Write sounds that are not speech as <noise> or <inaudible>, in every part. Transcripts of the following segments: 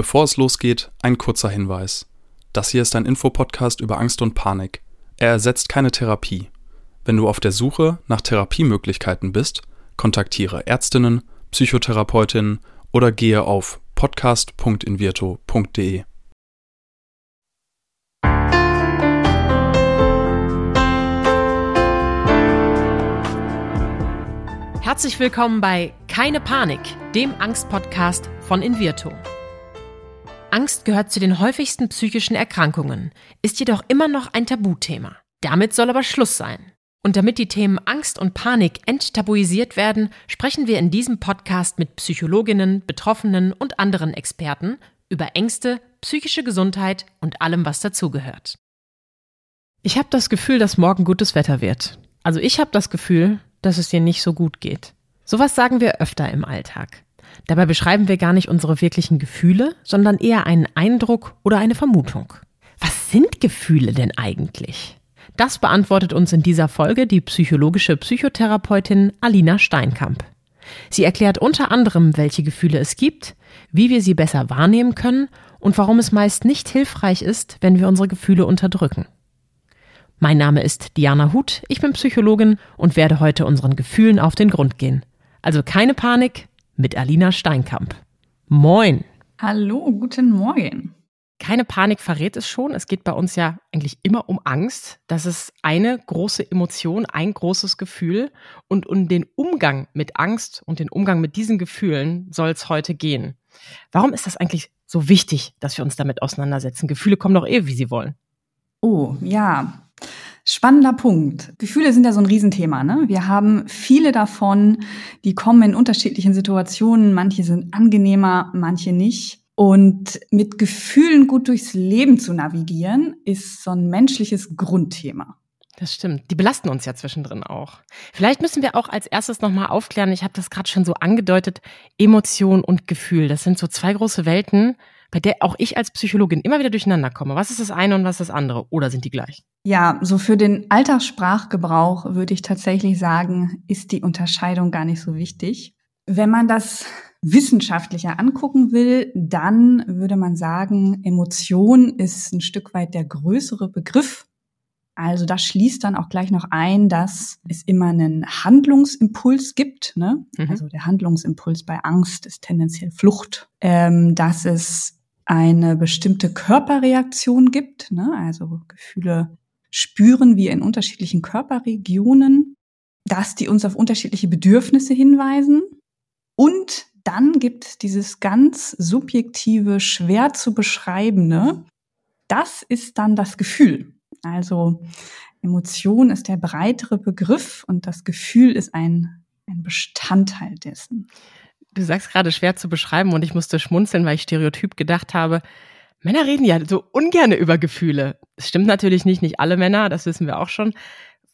Bevor es losgeht, ein kurzer Hinweis. Das hier ist ein Infopodcast über Angst und Panik. Er ersetzt keine Therapie. Wenn du auf der Suche nach Therapiemöglichkeiten bist, kontaktiere Ärztinnen, Psychotherapeutinnen oder gehe auf podcast.invirto.de. Herzlich willkommen bei Keine Panik, dem Angstpodcast von Invirto. Angst gehört zu den häufigsten psychischen Erkrankungen, ist jedoch immer noch ein Tabuthema. Damit soll aber Schluss sein. Und damit die Themen Angst und Panik enttabuisiert werden, sprechen wir in diesem Podcast mit Psychologinnen, Betroffenen und anderen Experten über Ängste, psychische Gesundheit und allem, was dazugehört. Ich habe das Gefühl, dass morgen gutes Wetter wird. Also ich habe das Gefühl, dass es dir nicht so gut geht. Sowas sagen wir öfter im Alltag. Dabei beschreiben wir gar nicht unsere wirklichen Gefühle, sondern eher einen Eindruck oder eine Vermutung. Was sind Gefühle denn eigentlich? Das beantwortet uns in dieser Folge die psychologische Psychotherapeutin Alina Steinkamp. Sie erklärt unter anderem, welche Gefühle es gibt, wie wir sie besser wahrnehmen können und warum es meist nicht hilfreich ist, wenn wir unsere Gefühle unterdrücken. Mein Name ist Diana Huth, ich bin Psychologin und werde heute unseren Gefühlen auf den Grund gehen. Also keine Panik mit Alina Steinkamp. Moin. Hallo, guten Morgen. Keine Panik verrät es schon. Es geht bei uns ja eigentlich immer um Angst. Das ist eine große Emotion, ein großes Gefühl. Und um den Umgang mit Angst und den Umgang mit diesen Gefühlen soll es heute gehen. Warum ist das eigentlich so wichtig, dass wir uns damit auseinandersetzen? Gefühle kommen doch eh, wie sie wollen. Oh, ja. Spannender Punkt. Gefühle sind ja so ein Riesenthema. Ne? Wir haben viele davon, die kommen in unterschiedlichen Situationen. Manche sind angenehmer, manche nicht. Und mit Gefühlen gut durchs Leben zu navigieren, ist so ein menschliches Grundthema. Das stimmt. Die belasten uns ja zwischendrin auch. Vielleicht müssen wir auch als erstes nochmal aufklären, ich habe das gerade schon so angedeutet, Emotion und Gefühl. Das sind so zwei große Welten, bei der auch ich als Psychologin immer wieder durcheinander komme. Was ist das eine und was ist das andere? Oder sind die gleich? Ja, so für den Alltagssprachgebrauch würde ich tatsächlich sagen, ist die Unterscheidung gar nicht so wichtig. Wenn man das wissenschaftlicher angucken will, dann würde man sagen, Emotion ist ein Stück weit der größere Begriff. Also das schließt dann auch gleich noch ein, dass es immer einen Handlungsimpuls gibt. Ne? Mhm. Also der Handlungsimpuls bei Angst ist tendenziell Flucht. Ähm, dass es eine bestimmte Körperreaktion gibt, ne? also Gefühle spüren wir in unterschiedlichen Körperregionen, dass die uns auf unterschiedliche Bedürfnisse hinweisen. Und dann gibt dieses ganz subjektive, schwer zu beschreibende, das ist dann das Gefühl. Also Emotion ist der breitere Begriff und das Gefühl ist ein, ein Bestandteil dessen. Du sagst gerade schwer zu beschreiben und ich musste schmunzeln, weil ich stereotyp gedacht habe, Männer reden ja so ungerne über Gefühle. Das stimmt natürlich nicht, nicht alle Männer, das wissen wir auch schon.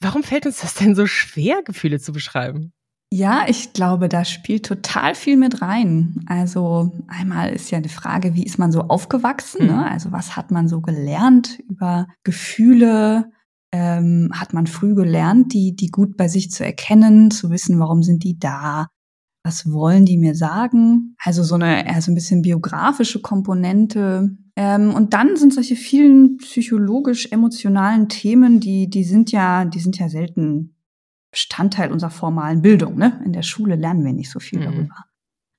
Warum fällt uns das denn so schwer, Gefühle zu beschreiben? Ja, ich glaube, da spielt total viel mit rein. Also einmal ist ja die Frage, wie ist man so aufgewachsen? Mhm. Ne? Also was hat man so gelernt über Gefühle? Ähm, hat man früh gelernt, die, die gut bei sich zu erkennen, zu wissen, warum sind die da? Was wollen die mir sagen? Also so eine eher so ein bisschen biografische Komponente. Ähm, und dann sind solche vielen psychologisch-emotionalen Themen, die, die sind ja, die sind ja selten Bestandteil unserer formalen Bildung. Ne? In der Schule lernen wir nicht so viel mhm. darüber.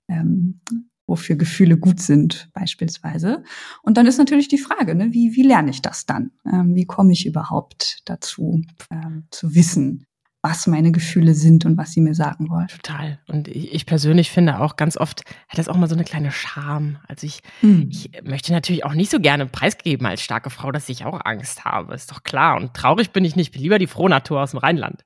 Ähm, wofür Gefühle gut sind, beispielsweise. Und dann ist natürlich die Frage, ne, wie, wie lerne ich das dann? Ähm, wie komme ich überhaupt dazu, ähm, zu wissen, was meine Gefühle sind und was sie mir sagen wollen. Total. Und ich, ich persönlich finde auch ganz oft hat das auch mal so eine kleine Scham. Also ich, mhm. ich möchte natürlich auch nicht so gerne preisgeben als starke Frau, dass ich auch Angst habe. Ist doch klar. Und traurig bin ich nicht. Ich bin lieber die Frohnatur aus dem Rheinland.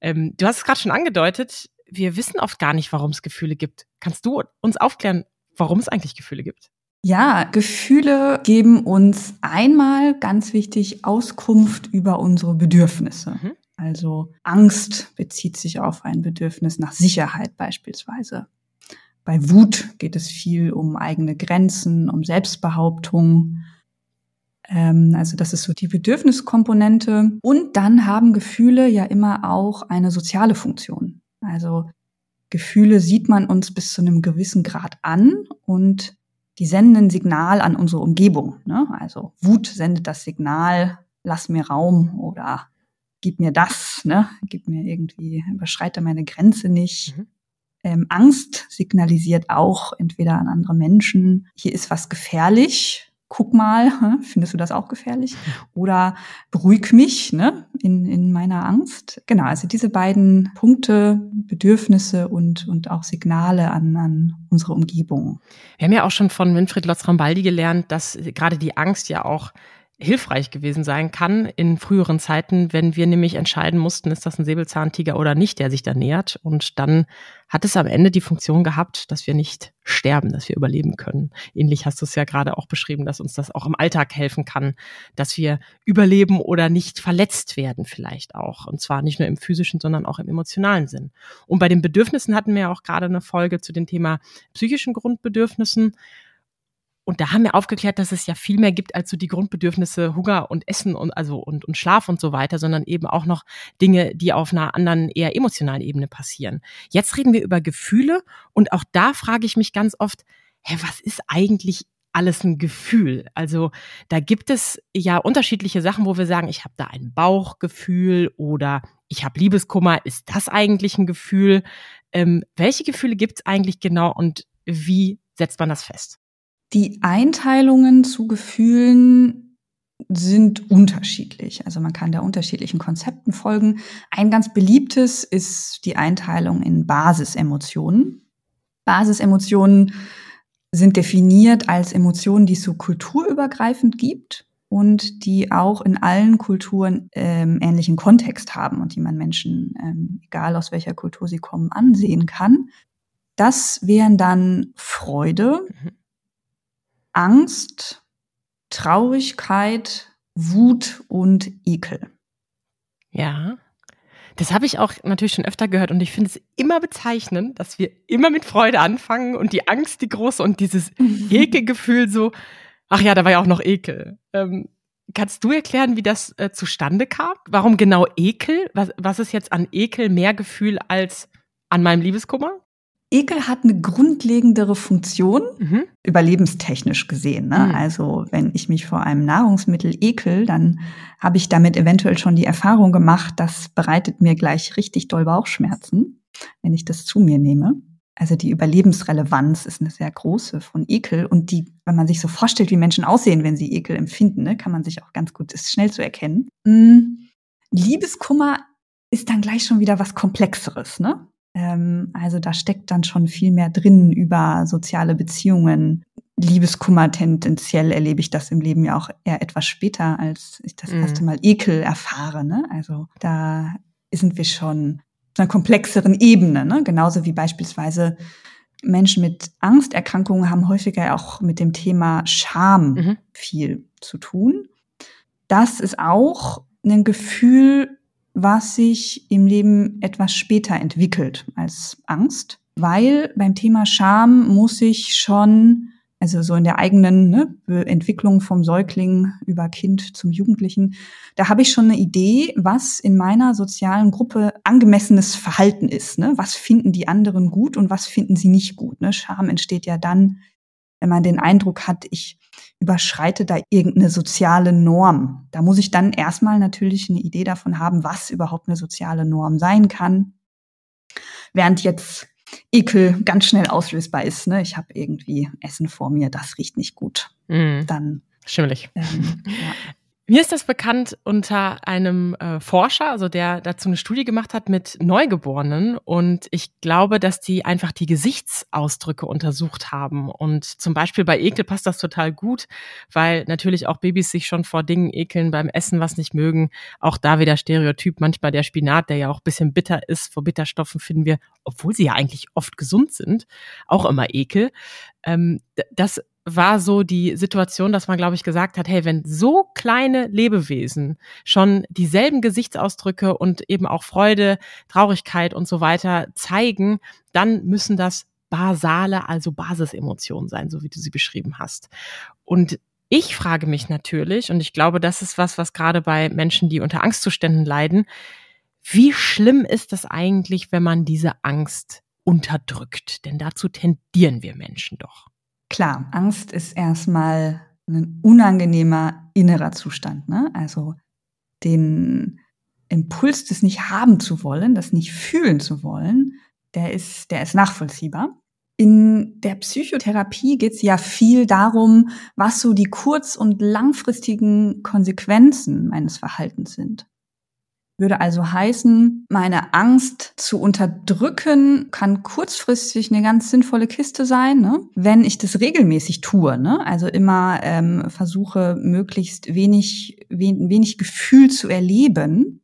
Ähm, du hast es gerade schon angedeutet. Wir wissen oft gar nicht, warum es Gefühle gibt. Kannst du uns aufklären, warum es eigentlich Gefühle gibt? Ja, Gefühle geben uns einmal ganz wichtig Auskunft über unsere Bedürfnisse. Mhm. Also Angst bezieht sich auf ein Bedürfnis nach Sicherheit beispielsweise. Bei Wut geht es viel um eigene Grenzen, um Selbstbehauptung. Ähm, also das ist so die Bedürfniskomponente. Und dann haben Gefühle ja immer auch eine soziale Funktion. Also Gefühle sieht man uns bis zu einem gewissen Grad an und die senden ein Signal an unsere Umgebung. Ne? Also Wut sendet das Signal, lass mir Raum oder gib mir das, ne? gib mir irgendwie, überschreite meine Grenze nicht. Mhm. Ähm, Angst signalisiert auch entweder an andere Menschen, hier ist was gefährlich, guck mal, findest du das auch gefährlich? <laughs> Oder beruhig mich ne, in, in meiner Angst. Genau, also diese beiden Punkte, Bedürfnisse und, und auch Signale an, an unsere Umgebung. Wir haben ja auch schon von Winfried Lotz-Rambaldi gelernt, dass gerade die Angst ja auch hilfreich gewesen sein kann in früheren Zeiten, wenn wir nämlich entscheiden mussten, ist das ein Säbelzahntiger oder nicht, der sich da nähert. Und dann hat es am Ende die Funktion gehabt, dass wir nicht sterben, dass wir überleben können. Ähnlich hast du es ja gerade auch beschrieben, dass uns das auch im Alltag helfen kann, dass wir überleben oder nicht verletzt werden vielleicht auch. Und zwar nicht nur im physischen, sondern auch im emotionalen Sinn. Und bei den Bedürfnissen hatten wir ja auch gerade eine Folge zu dem Thema psychischen Grundbedürfnissen. Und da haben wir aufgeklärt, dass es ja viel mehr gibt als so die Grundbedürfnisse Hunger und Essen und also und, und Schlaf und so weiter, sondern eben auch noch Dinge, die auf einer anderen, eher emotionalen Ebene passieren. Jetzt reden wir über Gefühle und auch da frage ich mich ganz oft, hä, was ist eigentlich alles ein Gefühl? Also da gibt es ja unterschiedliche Sachen, wo wir sagen, ich habe da ein Bauchgefühl oder ich habe Liebeskummer. Ist das eigentlich ein Gefühl? Ähm, welche Gefühle gibt es eigentlich genau und wie setzt man das fest? Die Einteilungen zu Gefühlen sind unterschiedlich. Also man kann da unterschiedlichen Konzepten folgen. Ein ganz beliebtes ist die Einteilung in Basisemotionen. Basisemotionen sind definiert als Emotionen, die es so kulturübergreifend gibt und die auch in allen Kulturen ähm, ähnlichen Kontext haben und die man Menschen, ähm, egal aus welcher Kultur sie kommen, ansehen kann. Das wären dann Freude, mhm. Angst, Traurigkeit, Wut und Ekel. Ja. Das habe ich auch natürlich schon öfter gehört und ich finde es immer bezeichnend, dass wir immer mit Freude anfangen und die Angst die große und dieses <laughs> Ekelgefühl so, ach ja, da war ja auch noch Ekel. Ähm, kannst du erklären, wie das äh, zustande kam? Warum genau Ekel? Was, was ist jetzt an Ekel mehr Gefühl als an meinem Liebeskummer? Ekel hat eine grundlegendere Funktion, mhm. überlebenstechnisch gesehen. Ne? Mhm. Also wenn ich mich vor einem Nahrungsmittel ekel, dann habe ich damit eventuell schon die Erfahrung gemacht, das bereitet mir gleich richtig doll Bauchschmerzen, wenn ich das zu mir nehme. Also die Überlebensrelevanz ist eine sehr große von Ekel und die, wenn man sich so vorstellt, wie Menschen aussehen, wenn sie Ekel empfinden, ne, kann man sich auch ganz gut, ist schnell zu erkennen. Mhm. Liebeskummer ist dann gleich schon wieder was Komplexeres, ne? Ähm, also da steckt dann schon viel mehr drin über soziale Beziehungen. Liebeskummer tendenziell erlebe ich das im Leben ja auch eher etwas später, als ich das mhm. erste Mal Ekel erfahre. Ne? Also da sind wir schon auf einer komplexeren Ebene, ne? genauso wie beispielsweise Menschen mit Angsterkrankungen haben häufiger auch mit dem Thema Scham mhm. viel zu tun. Das ist auch ein Gefühl, was sich im Leben etwas später entwickelt als Angst, weil beim Thema Scham muss ich schon, also so in der eigenen ne, Entwicklung vom Säugling über Kind zum Jugendlichen, da habe ich schon eine Idee, was in meiner sozialen Gruppe angemessenes Verhalten ist. Ne? Was finden die anderen gut und was finden sie nicht gut? Ne? Scham entsteht ja dann, wenn man den Eindruck hat, ich überschreite da irgendeine soziale Norm. Da muss ich dann erstmal natürlich eine Idee davon haben, was überhaupt eine soziale Norm sein kann. Während jetzt Ekel ganz schnell auslösbar ist. Ne? Ich habe irgendwie Essen vor mir, das riecht nicht gut. Mm. Dann Schimmelig. Ähm, <laughs> ja. Mir ist das bekannt unter einem äh, Forscher, also der dazu eine Studie gemacht hat mit Neugeborenen. Und ich glaube, dass die einfach die Gesichtsausdrücke untersucht haben. Und zum Beispiel bei Ekel passt das total gut, weil natürlich auch Babys sich schon vor Dingen ekeln beim Essen, was nicht mögen. Auch da wieder Stereotyp. Manchmal der Spinat, der ja auch bisschen bitter ist. Vor Bitterstoffen finden wir, obwohl sie ja eigentlich oft gesund sind, auch immer Ekel. Ähm, das war so die Situation, dass man, glaube ich, gesagt hat, hey, wenn so kleine Lebewesen schon dieselben Gesichtsausdrücke und eben auch Freude, Traurigkeit und so weiter zeigen, dann müssen das basale, also Basisemotionen sein, so wie du sie beschrieben hast. Und ich frage mich natürlich, und ich glaube, das ist was, was gerade bei Menschen, die unter Angstzuständen leiden, wie schlimm ist das eigentlich, wenn man diese Angst unterdrückt? Denn dazu tendieren wir Menschen doch. Klar, Angst ist erstmal ein unangenehmer innerer Zustand. Ne? Also den Impuls, das nicht haben zu wollen, das nicht fühlen zu wollen, der ist, der ist nachvollziehbar. In der Psychotherapie geht es ja viel darum, was so die kurz- und langfristigen Konsequenzen meines Verhaltens sind. Würde also heißen, meine Angst zu unterdrücken kann kurzfristig eine ganz sinnvolle Kiste sein, ne? wenn ich das regelmäßig tue. Ne? Also immer ähm, versuche, möglichst wenig, wen, wenig Gefühl zu erleben,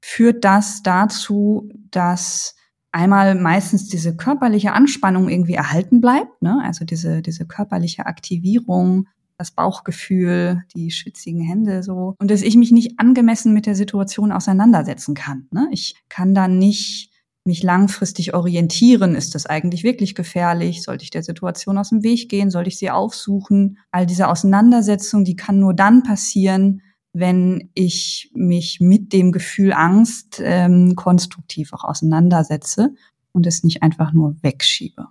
führt das dazu, dass einmal meistens diese körperliche Anspannung irgendwie erhalten bleibt, ne? also diese, diese körperliche Aktivierung, das Bauchgefühl, die schwitzigen Hände so. Und dass ich mich nicht angemessen mit der Situation auseinandersetzen kann. Ne? Ich kann dann nicht mich langfristig orientieren. Ist das eigentlich wirklich gefährlich? Sollte ich der Situation aus dem Weg gehen? Sollte ich sie aufsuchen? All diese Auseinandersetzung, die kann nur dann passieren, wenn ich mich mit dem Gefühl Angst ähm, konstruktiv auch auseinandersetze und es nicht einfach nur wegschiebe.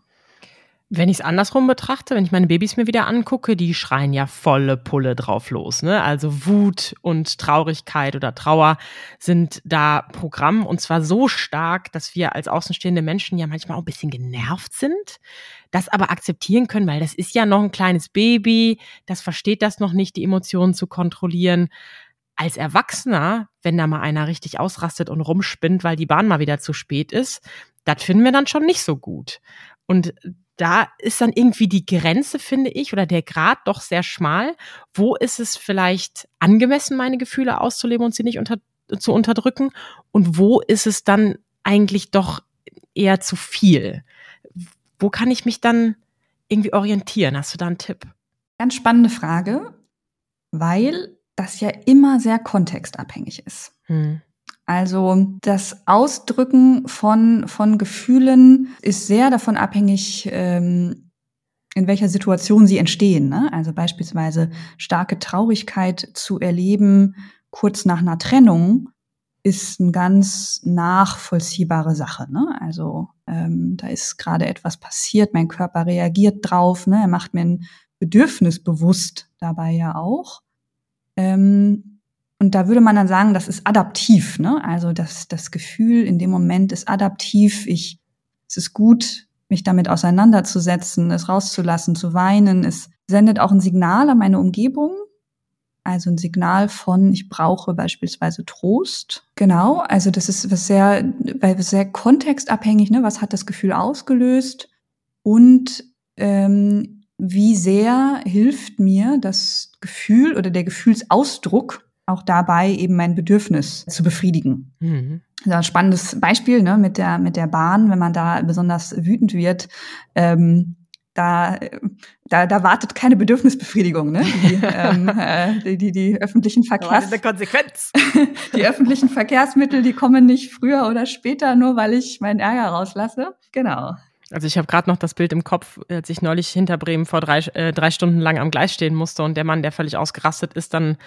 Wenn ich es andersrum betrachte, wenn ich meine Babys mir wieder angucke, die schreien ja volle Pulle drauf los. Ne? Also Wut und Traurigkeit oder Trauer sind da Programm und zwar so stark, dass wir als außenstehende Menschen ja manchmal auch ein bisschen genervt sind, das aber akzeptieren können, weil das ist ja noch ein kleines Baby, das versteht das noch nicht, die Emotionen zu kontrollieren. Als Erwachsener, wenn da mal einer richtig ausrastet und rumspinnt, weil die Bahn mal wieder zu spät ist, das finden wir dann schon nicht so gut. Und da ist dann irgendwie die Grenze, finde ich, oder der Grad doch sehr schmal. Wo ist es vielleicht angemessen, meine Gefühle auszuleben und sie nicht unter, zu unterdrücken? Und wo ist es dann eigentlich doch eher zu viel? Wo kann ich mich dann irgendwie orientieren? Hast du da einen Tipp? Ganz spannende Frage, weil das ja immer sehr kontextabhängig ist. Hm. Also das Ausdrücken von, von Gefühlen ist sehr davon abhängig, ähm, in welcher Situation sie entstehen. Ne? Also beispielsweise starke Traurigkeit zu erleben kurz nach einer Trennung ist eine ganz nachvollziehbare Sache. Ne? Also ähm, da ist gerade etwas passiert, mein Körper reagiert drauf, ne? er macht mir ein Bedürfnis bewusst dabei ja auch. Ähm, und da würde man dann sagen, das ist adaptiv, ne? Also das, das Gefühl in dem Moment ist adaptiv. Ich, es ist gut, mich damit auseinanderzusetzen, es rauszulassen, zu weinen. Es sendet auch ein Signal an meine Umgebung. Also ein Signal von, ich brauche beispielsweise Trost. Genau, also das ist was sehr, sehr kontextabhängig, ne? Was hat das Gefühl ausgelöst? Und ähm, wie sehr hilft mir das Gefühl oder der Gefühlsausdruck auch dabei eben mein Bedürfnis zu befriedigen. Mhm. Ein spannendes Beispiel ne, mit der mit der Bahn, wenn man da besonders wütend wird. Ähm, da, da, da wartet keine Bedürfnisbefriedigung, ne? Die, <laughs> ähm, äh, die, die, die öffentlichen Verkehrs eine Konsequenz. <laughs> die öffentlichen Verkehrsmittel, die kommen nicht früher oder später, nur weil ich meinen Ärger rauslasse. Genau. Also ich habe gerade noch das Bild im Kopf, als ich neulich hinter Bremen vor drei, äh, drei Stunden lang am Gleis stehen musste und der Mann, der völlig ausgerastet ist, dann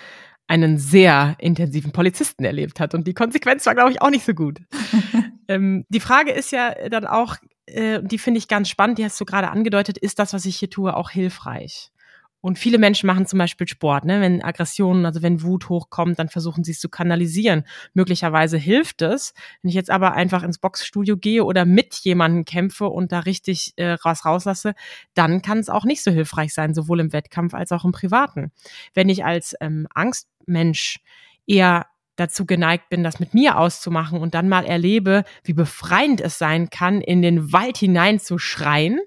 einen sehr intensiven Polizisten erlebt hat. Und die Konsequenz war, glaube ich, auch nicht so gut. <laughs> ähm, die Frage ist ja dann auch, äh, die finde ich ganz spannend, die hast du gerade angedeutet, ist das, was ich hier tue, auch hilfreich? Und viele Menschen machen zum Beispiel Sport, ne? wenn Aggressionen, also wenn Wut hochkommt, dann versuchen sie es zu kanalisieren. Möglicherweise hilft es. Wenn ich jetzt aber einfach ins Boxstudio gehe oder mit jemandem kämpfe und da richtig äh, raus rauslasse, dann kann es auch nicht so hilfreich sein, sowohl im Wettkampf als auch im Privaten. Wenn ich als ähm, Angstmensch eher dazu geneigt bin, das mit mir auszumachen und dann mal erlebe, wie befreiend es sein kann, in den Wald hinein zu schreien,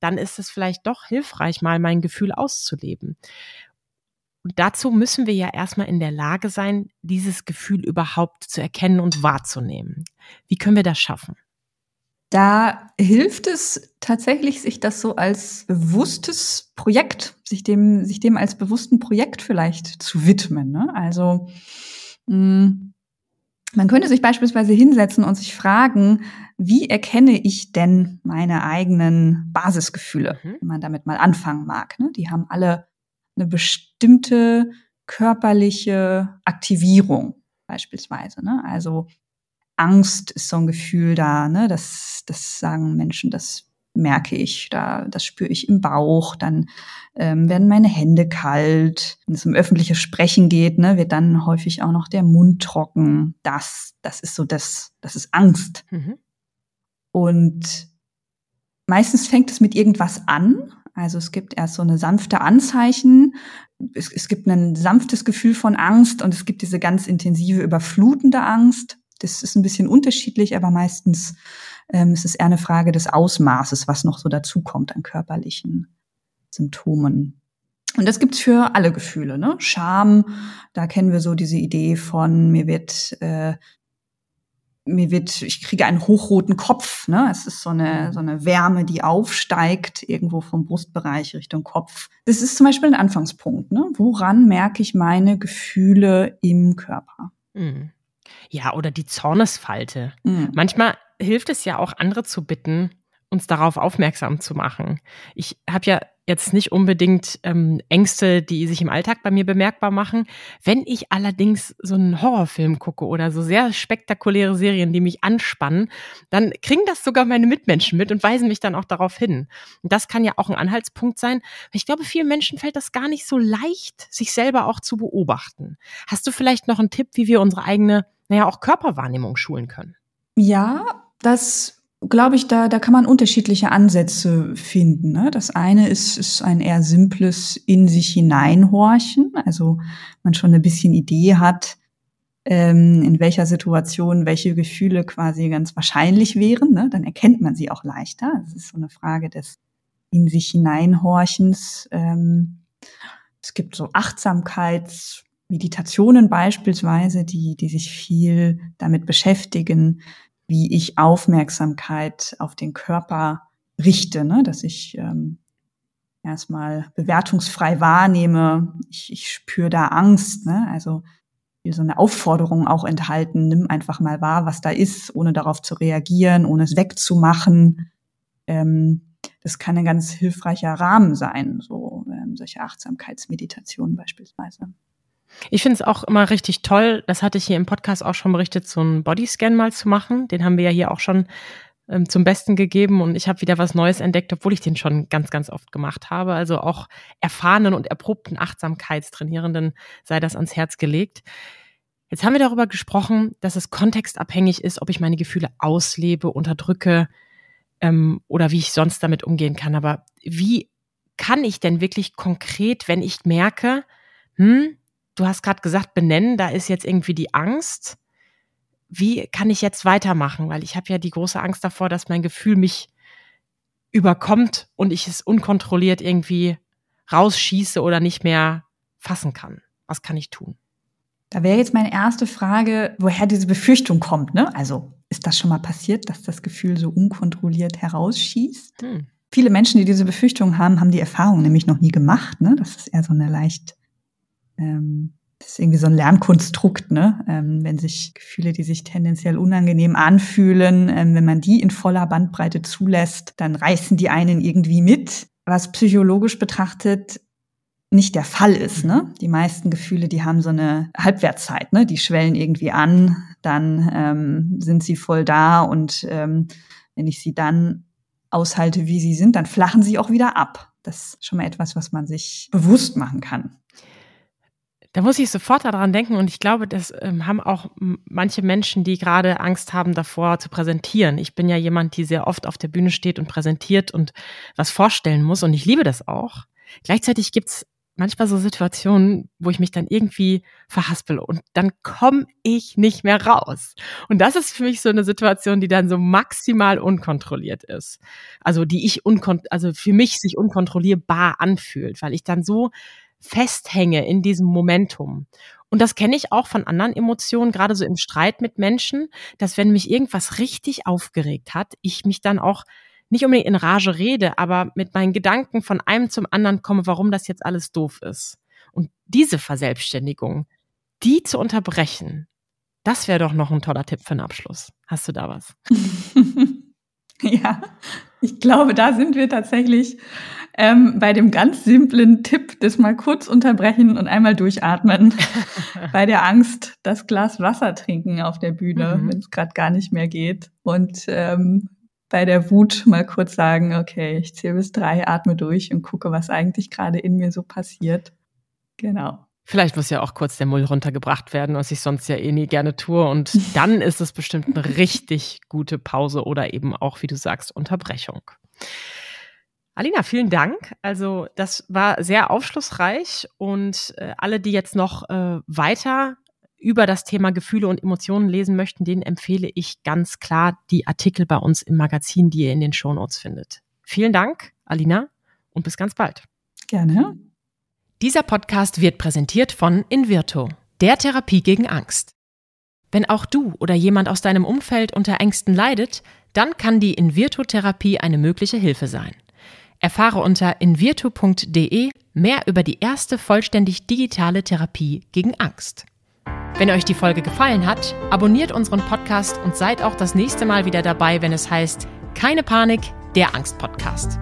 dann ist es vielleicht doch hilfreich, mal mein Gefühl auszuleben. Und dazu müssen wir ja erstmal in der Lage sein, dieses Gefühl überhaupt zu erkennen und wahrzunehmen. Wie können wir das schaffen? Da hilft es tatsächlich, sich das so als bewusstes Projekt, sich dem, sich dem als bewussten Projekt vielleicht zu widmen. Ne? Also mh, hm, man könnte sich beispielsweise hinsetzen und sich fragen, wie erkenne ich denn meine eigenen Basisgefühle, mhm. wenn man damit mal anfangen mag. Ne? Die haben alle eine bestimmte körperliche Aktivierung beispielsweise. Ne? Also Angst ist so ein Gefühl da, ne? das, das sagen Menschen, das merke ich, da das spüre ich im Bauch, dann ähm, werden meine Hände kalt. Wenn es um öffentliches Sprechen geht, ne, wird dann häufig auch noch der Mund trocken. Das, das ist so das, das ist Angst. Mhm. Und meistens fängt es mit irgendwas an. Also es gibt erst so eine sanfte Anzeichen. Es, es gibt ein sanftes Gefühl von Angst und es gibt diese ganz intensive, überflutende Angst. Das ist ein bisschen unterschiedlich, aber meistens ähm, es ist eher eine Frage des Ausmaßes, was noch so dazukommt an körperlichen Symptomen. Und das gibt's für alle Gefühle. Ne? Scham, da kennen wir so diese Idee von mir wird äh, mir wird, ich kriege einen hochroten Kopf. Ne? Es ist so eine, so eine Wärme, die aufsteigt, irgendwo vom Brustbereich Richtung Kopf. Das ist zum Beispiel ein Anfangspunkt. Ne? Woran merke ich meine Gefühle im Körper? Mhm. Ja, oder die Zornesfalte. Mhm. Manchmal hilft es ja auch, andere zu bitten, uns darauf aufmerksam zu machen. Ich habe ja jetzt nicht unbedingt ähm, Ängste, die sich im Alltag bei mir bemerkbar machen. Wenn ich allerdings so einen Horrorfilm gucke oder so sehr spektakuläre Serien, die mich anspannen, dann kriegen das sogar meine Mitmenschen mit und weisen mich dann auch darauf hin. Und das kann ja auch ein Anhaltspunkt sein. Ich glaube, vielen Menschen fällt das gar nicht so leicht, sich selber auch zu beobachten. Hast du vielleicht noch einen Tipp, wie wir unsere eigene, naja, auch Körperwahrnehmung schulen können? Ja, das glaube ich, da, da kann man unterschiedliche Ansätze finden. Ne? Das eine ist, ist ein eher simples in sich hineinhorchen, also man schon ein bisschen Idee hat, ähm, in welcher Situation welche Gefühle quasi ganz wahrscheinlich wären. Ne? Dann erkennt man sie auch leichter. Das ist so eine Frage des in sich hineinhorchens. Ähm, es gibt so Achtsamkeitsmeditationen beispielsweise, die, die sich viel damit beschäftigen, wie ich Aufmerksamkeit auf den Körper richte, ne? dass ich ähm, erstmal bewertungsfrei wahrnehme. Ich, ich spüre da Angst, ne? also hier so eine Aufforderung auch enthalten, nimm einfach mal wahr, was da ist, ohne darauf zu reagieren, ohne es wegzumachen. Ähm, das kann ein ganz hilfreicher Rahmen sein, so ähm, solche Achtsamkeitsmeditationen beispielsweise. Ich finde es auch immer richtig toll, das hatte ich hier im Podcast auch schon berichtet, so einen Bodyscan mal zu machen. Den haben wir ja hier auch schon ähm, zum Besten gegeben und ich habe wieder was Neues entdeckt, obwohl ich den schon ganz, ganz oft gemacht habe. Also auch erfahrenen und erprobten Achtsamkeitstrainierenden sei das ans Herz gelegt. Jetzt haben wir darüber gesprochen, dass es kontextabhängig ist, ob ich meine Gefühle auslebe, unterdrücke ähm, oder wie ich sonst damit umgehen kann. Aber wie kann ich denn wirklich konkret, wenn ich merke, hm, du hast gerade gesagt, benennen, da ist jetzt irgendwie die Angst. Wie kann ich jetzt weitermachen? Weil ich habe ja die große Angst davor, dass mein Gefühl mich überkommt und ich es unkontrolliert irgendwie rausschieße oder nicht mehr fassen kann. Was kann ich tun? Da wäre jetzt meine erste Frage, woher diese Befürchtung kommt. Ne? Also ist das schon mal passiert, dass das Gefühl so unkontrolliert herausschießt? Hm. Viele Menschen, die diese Befürchtung haben, haben die Erfahrung nämlich noch nie gemacht. Ne? Das ist eher so eine leicht ähm, das ist irgendwie so ein Lernkonstrukt, ne? Ähm, wenn sich Gefühle, die sich tendenziell unangenehm anfühlen, ähm, wenn man die in voller Bandbreite zulässt, dann reißen die einen irgendwie mit. Was psychologisch betrachtet nicht der Fall ist. Ne? Die meisten Gefühle, die haben so eine Halbwertszeit, ne? die schwellen irgendwie an, dann ähm, sind sie voll da und ähm, wenn ich sie dann aushalte, wie sie sind, dann flachen sie auch wieder ab. Das ist schon mal etwas, was man sich bewusst machen kann. Da muss ich sofort daran denken und ich glaube, das ähm, haben auch manche Menschen, die gerade Angst haben, davor zu präsentieren. Ich bin ja jemand, die sehr oft auf der Bühne steht und präsentiert und was vorstellen muss und ich liebe das auch. Gleichzeitig gibt's manchmal so Situationen, wo ich mich dann irgendwie verhaspel und dann komme ich nicht mehr raus. Und das ist für mich so eine Situation, die dann so maximal unkontrolliert ist. Also die ich unkon also für mich sich unkontrollierbar anfühlt, weil ich dann so festhänge in diesem Momentum. Und das kenne ich auch von anderen Emotionen, gerade so im Streit mit Menschen, dass wenn mich irgendwas richtig aufgeregt hat, ich mich dann auch nicht unbedingt in Rage rede, aber mit meinen Gedanken von einem zum anderen komme, warum das jetzt alles doof ist. Und diese Verselbstständigung, die zu unterbrechen, das wäre doch noch ein toller Tipp für den Abschluss. Hast du da was? <laughs> ja, ich glaube, da sind wir tatsächlich ähm, bei dem ganz simplen Tipp das mal kurz unterbrechen und einmal durchatmen. <laughs> bei der Angst, das Glas Wasser trinken auf der Bühne, mhm. wenn es gerade gar nicht mehr geht. Und ähm, bei der Wut mal kurz sagen, okay, ich zähle bis drei, atme durch und gucke, was eigentlich gerade in mir so passiert. Genau. Vielleicht muss ja auch kurz der Mull runtergebracht werden, was ich sonst ja eh nie gerne tue. Und <laughs> dann ist es bestimmt eine richtig gute Pause oder eben auch, wie du sagst, Unterbrechung. Alina, vielen Dank. Also das war sehr aufschlussreich und äh, alle, die jetzt noch äh, weiter über das Thema Gefühle und Emotionen lesen möchten, denen empfehle ich ganz klar die Artikel bei uns im Magazin, die ihr in den Shownotes findet. Vielen Dank, Alina, und bis ganz bald. Gerne. Dieser Podcast wird präsentiert von Invirto, der Therapie gegen Angst. Wenn auch du oder jemand aus deinem Umfeld unter Ängsten leidet, dann kann die Invirto-Therapie eine mögliche Hilfe sein. Erfahre unter invirto.de mehr über die erste vollständig digitale Therapie gegen Angst. Wenn euch die Folge gefallen hat, abonniert unseren Podcast und seid auch das nächste Mal wieder dabei, wenn es heißt Keine Panik, der Angst-Podcast.